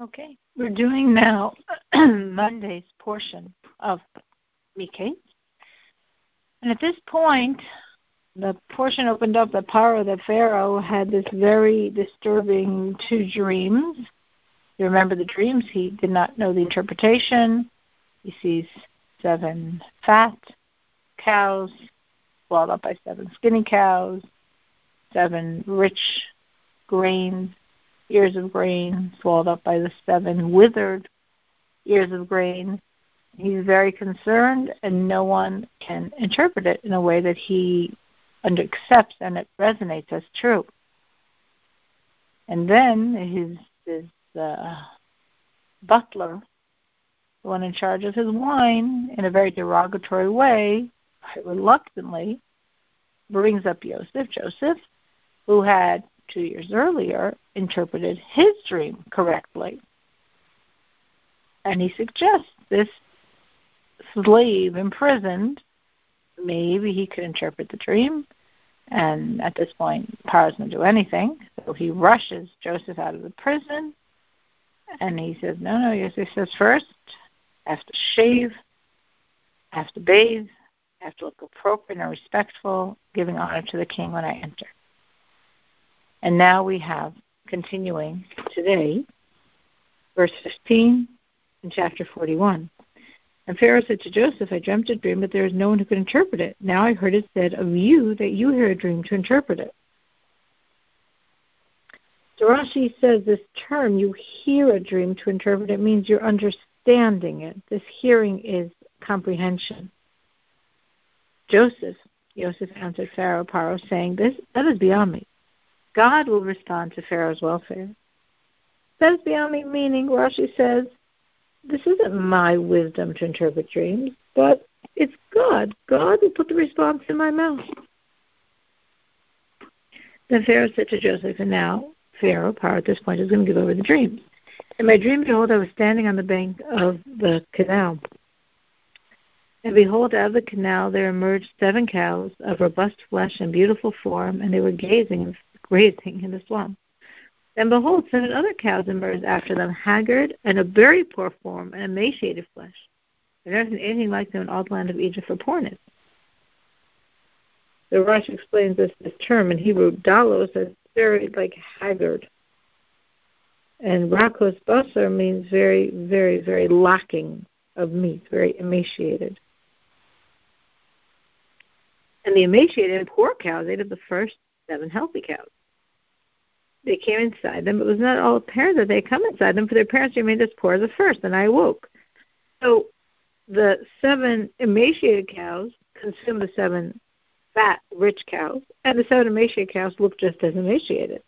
Okay, we're doing now Monday's portion of Miketz. And at this point, the portion opened up that Paro, the Pharaoh, had this very disturbing two dreams. You remember the dreams? He did not know the interpretation. He sees seven fat cows swallowed up by seven skinny cows, seven rich grains ears of grain swallowed up by the seven withered ears of grain. He's very concerned, and no one can interpret it in a way that he accepts and it resonates as true. And then his his uh, butler, the one in charge of his wine, in a very derogatory way, reluctantly, brings up Joseph. Joseph, who had two years earlier interpreted his dream correctly. And he suggests this slave imprisoned, maybe he could interpret the dream. And at this point, Paro doesn't do anything. So he rushes Joseph out of the prison. And he says, No, no, Joseph says, First, I have to shave, I have to bathe, I have to look appropriate and respectful, giving honor to the king when I enter. And now we have, continuing today, verse 15 in chapter 41. And Pharaoh said to Joseph, I dreamt a dream, but there is no one who could interpret it. Now I heard it said of you that you hear a dream to interpret it. So Rashi says this term, you hear a dream to interpret it, means you're understanding it. This hearing is comprehension. Joseph, Joseph answered Pharaoh, Paro, saying, This that is beyond me. God will respond to Pharaoh's welfare. That is beyond me, meaning Rashi says, this isn't my wisdom to interpret dreams, but it's God. God will put the response in my mouth. Then Pharaoh said to Joseph, and now Pharaoh, Paro at this point, is going to give over the dreams. In my dream, behold, I was standing on the bank of the canal. And behold, out of the canal there emerged seven cows of robust flesh and beautiful form, and they were gazing grazing in the swamp. And behold, seven other cows emerged after them, haggard and of very poor form and emaciated flesh. There never anything like them in all the land of Egypt for poorness. The Rashi explains this, this term in Hebrew, dalos, as very like haggard. And rakos basar means very, very, very lacking of meat, very emaciated. And the emaciated and poor cows ate of the first seven healthy cows they came inside them. It was not all apparent that they had come inside them, for their parents remained as poor as the first, and I awoke. So the seven emaciated cows consumed the seven fat, rich cows, and the seven emaciated cows looked just as emaciated.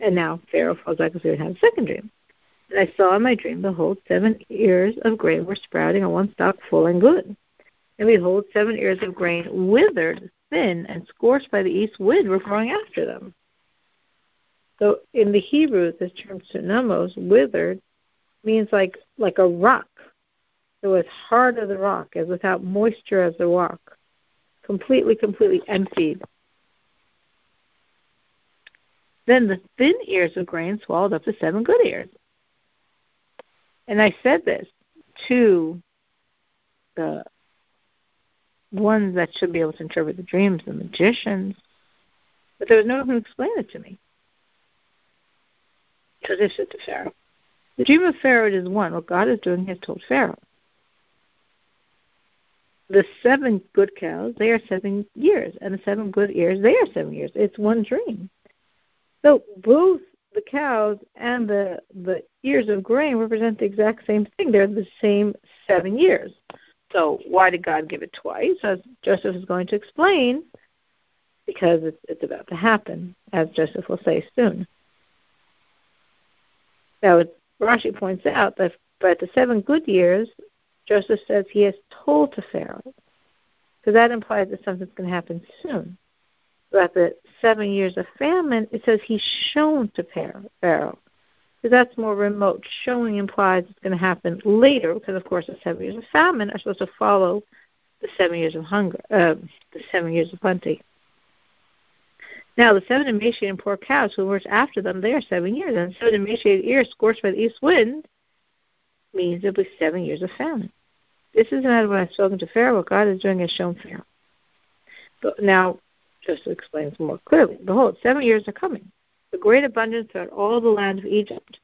And now Pharaoh falls back asleep and had a second dream. And I saw in my dream, behold, seven ears of grain were sprouting on one stalk full and good. And behold, seven ears of grain withered, thin, and scorched by the east wind were growing after them. So in the Hebrew, this term tsunamos, withered, means like like a rock. So as hard as a rock, as without moisture as a rock, completely, completely emptied. Then the thin ears of grain swallowed up the seven good ears. And I said this to the ones that should be able to interpret the dreams, the magicians, but there was no one who explained it to me. Joseph said to Pharaoh, The dream of Pharaoh is one. What God is doing, he has told Pharaoh. The seven good cows, they are seven years, and the seven good ears, they are seven years. It's one dream. So both the cows and the the ears of grain represent the exact same thing. They're the same seven years. So why did God give it twice? As Joseph is going to explain, because it's, it's about to happen, as Joseph will say soon. Now, Rashi points out that but the seven good years, Joseph says he has told to Pharaoh, because that implies that something's going to happen soon. But the seven years of famine, it says he's shown to Pharaoh, because that's more remote. Showing implies it's going to happen later, because of course the seven years of famine are supposed to follow the seven years of hunger, uh, the seven years of plenty. Now the seven emaciated poor cows who emerged after them, they are seven years, and seven emaciated ears scorched by the east wind means there'll be seven years of famine. This is not what I've spoken to Pharaoh. What God is doing has shown Pharaoh. But now, just to explain more clearly, behold, seven years are coming, a great abundance throughout all the land of Egypt.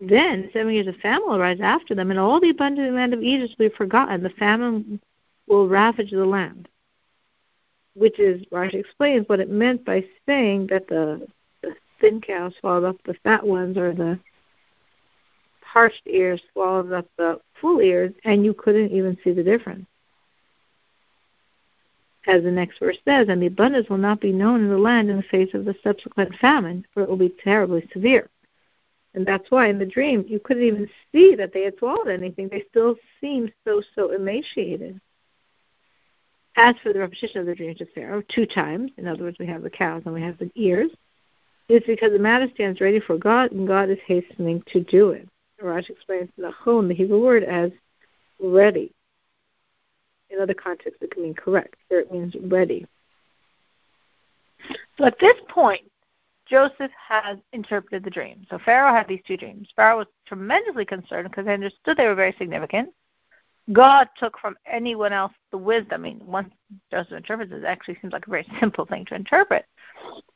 Then seven years of famine will arise after them, and all the abundant land of Egypt will be forgotten. The famine will ravage the land. Which is, Rashi explains what it meant by saying that the, the thin cows swallowed up the fat ones, or the parched ears swallowed up the full ears, and you couldn't even see the difference. As the next verse says, and the abundance will not be known in the land in the face of the subsequent famine, for it will be terribly severe. And that's why in the dream you couldn't even see that they had swallowed anything. They still seemed so, so emaciated. As for the repetition of the dream to Pharaoh, two times, in other words, we have the cows and we have the ears, it's because the matter stands ready for God and God is hastening to do it. Raj explains nachon, the Hebrew word, as ready. In other contexts, it can mean correct. Here it means ready. So at this point, Joseph has interpreted the dream. So Pharaoh had these two dreams. Pharaoh was tremendously concerned because he understood they were very significant. God took from anyone else the wisdom. I mean, once Joseph interprets it, it actually seems like a very simple thing to interpret.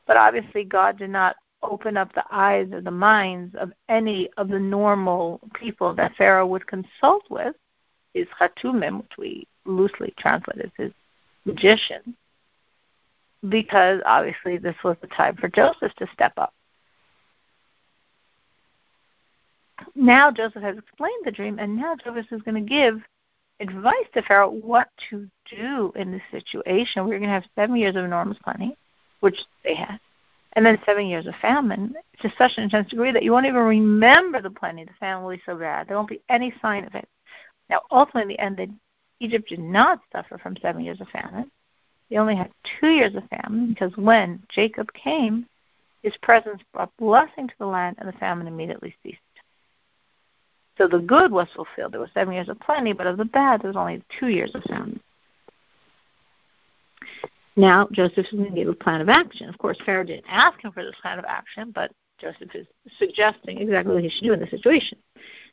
But obviously, God did not open up the eyes or the minds of any of the normal people that Pharaoh would consult with, his chartumim, which we loosely translate as his magicians because obviously this was the time for Joseph to step up. Now Joseph has explained the dream, and now Joseph is going to give advice to Pharaoh what to do in this situation. We're going to have seven years of enormous plenty, which they had, and then seven years of famine to such an intense degree that you won't even remember the plenty. The famine will be so bad. There won't be any sign of it. Now, ultimately, in the end, Egypt did not suffer from seven years of famine. They only had two years of famine because when Jacob came, his presence brought blessing to the land, and the famine immediately ceased. So the good was fulfilled. There were seven years of plenty, but of the bad, there was only two years of famine. Now Joseph is going to give a plan of action. Of course, Pharaoh didn't ask him for this plan of action, but Joseph is suggesting exactly what he should do in the situation.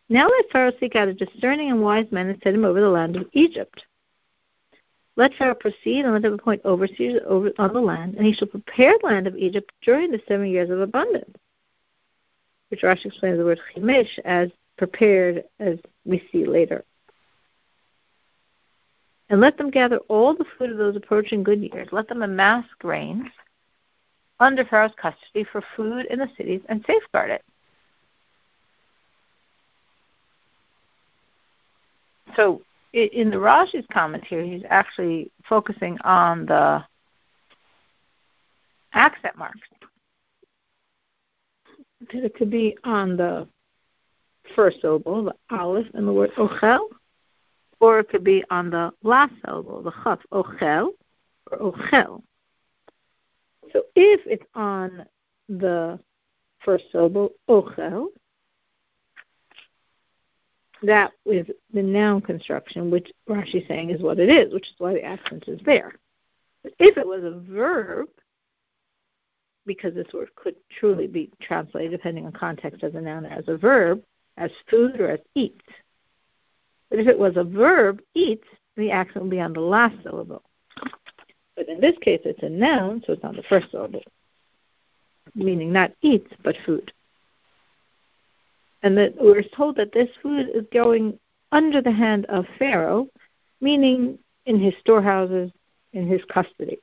Now let Pharaoh seek out a discerning and wise man and set him over the land of Egypt. Let Pharaoh proceed and let him appoint overseers over, on the land, and he shall prepare the land of Egypt during the seven years of abundance. Which Rashi explains the word chimish as prepared, as we see later. And let them gather all the food of those approaching good years. Let them amass grains under Pharaoh's custody for food in the cities and safeguard it. So in the Rashi's commentary, he's actually focusing on the accent marks. It could be on the first syllable, the aleph, in the word ochel, or it could be on the last syllable, the chaf, ochel, or ochel. So if it's on the first syllable, ochel, that is the noun construction, which Rashi is saying is what it is, which is why the accent is there. But if it was a verb, because this word could truly be translated, depending on context, as a noun or as a verb, as food or as eat. But if it was a verb, eat, the accent would be on the last syllable. But in this case, it's a noun, so it's on the first syllable, meaning not eat, but food and that we're told that this food is going under the hand of Pharaoh, meaning in his storehouses, in his custody.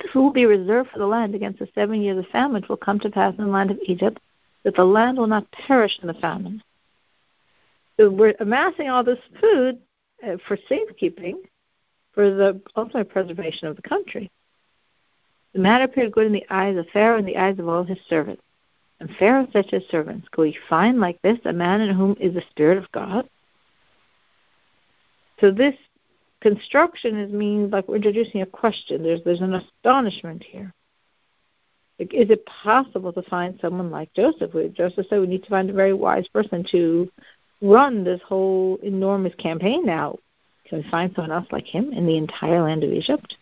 The food will be reserved for the land against the seven years of famine which will come to pass in the land of Egypt, that the land will not perish in the famine. So we're amassing all this food uh, for safekeeping, for the ultimate preservation of the country. The matter appeared good in the eyes of Pharaoh and the eyes of all his servants. And Pharaoh said to his servants, Can we find like this a man in whom is the Spirit of God? So this construction is means like we're introducing a question. There's there's an astonishment here. Is it possible to find someone like Joseph? Joseph said we need to find a very wise person to run this whole enormous campaign now. Can we find someone else like him in the entire land of Egypt?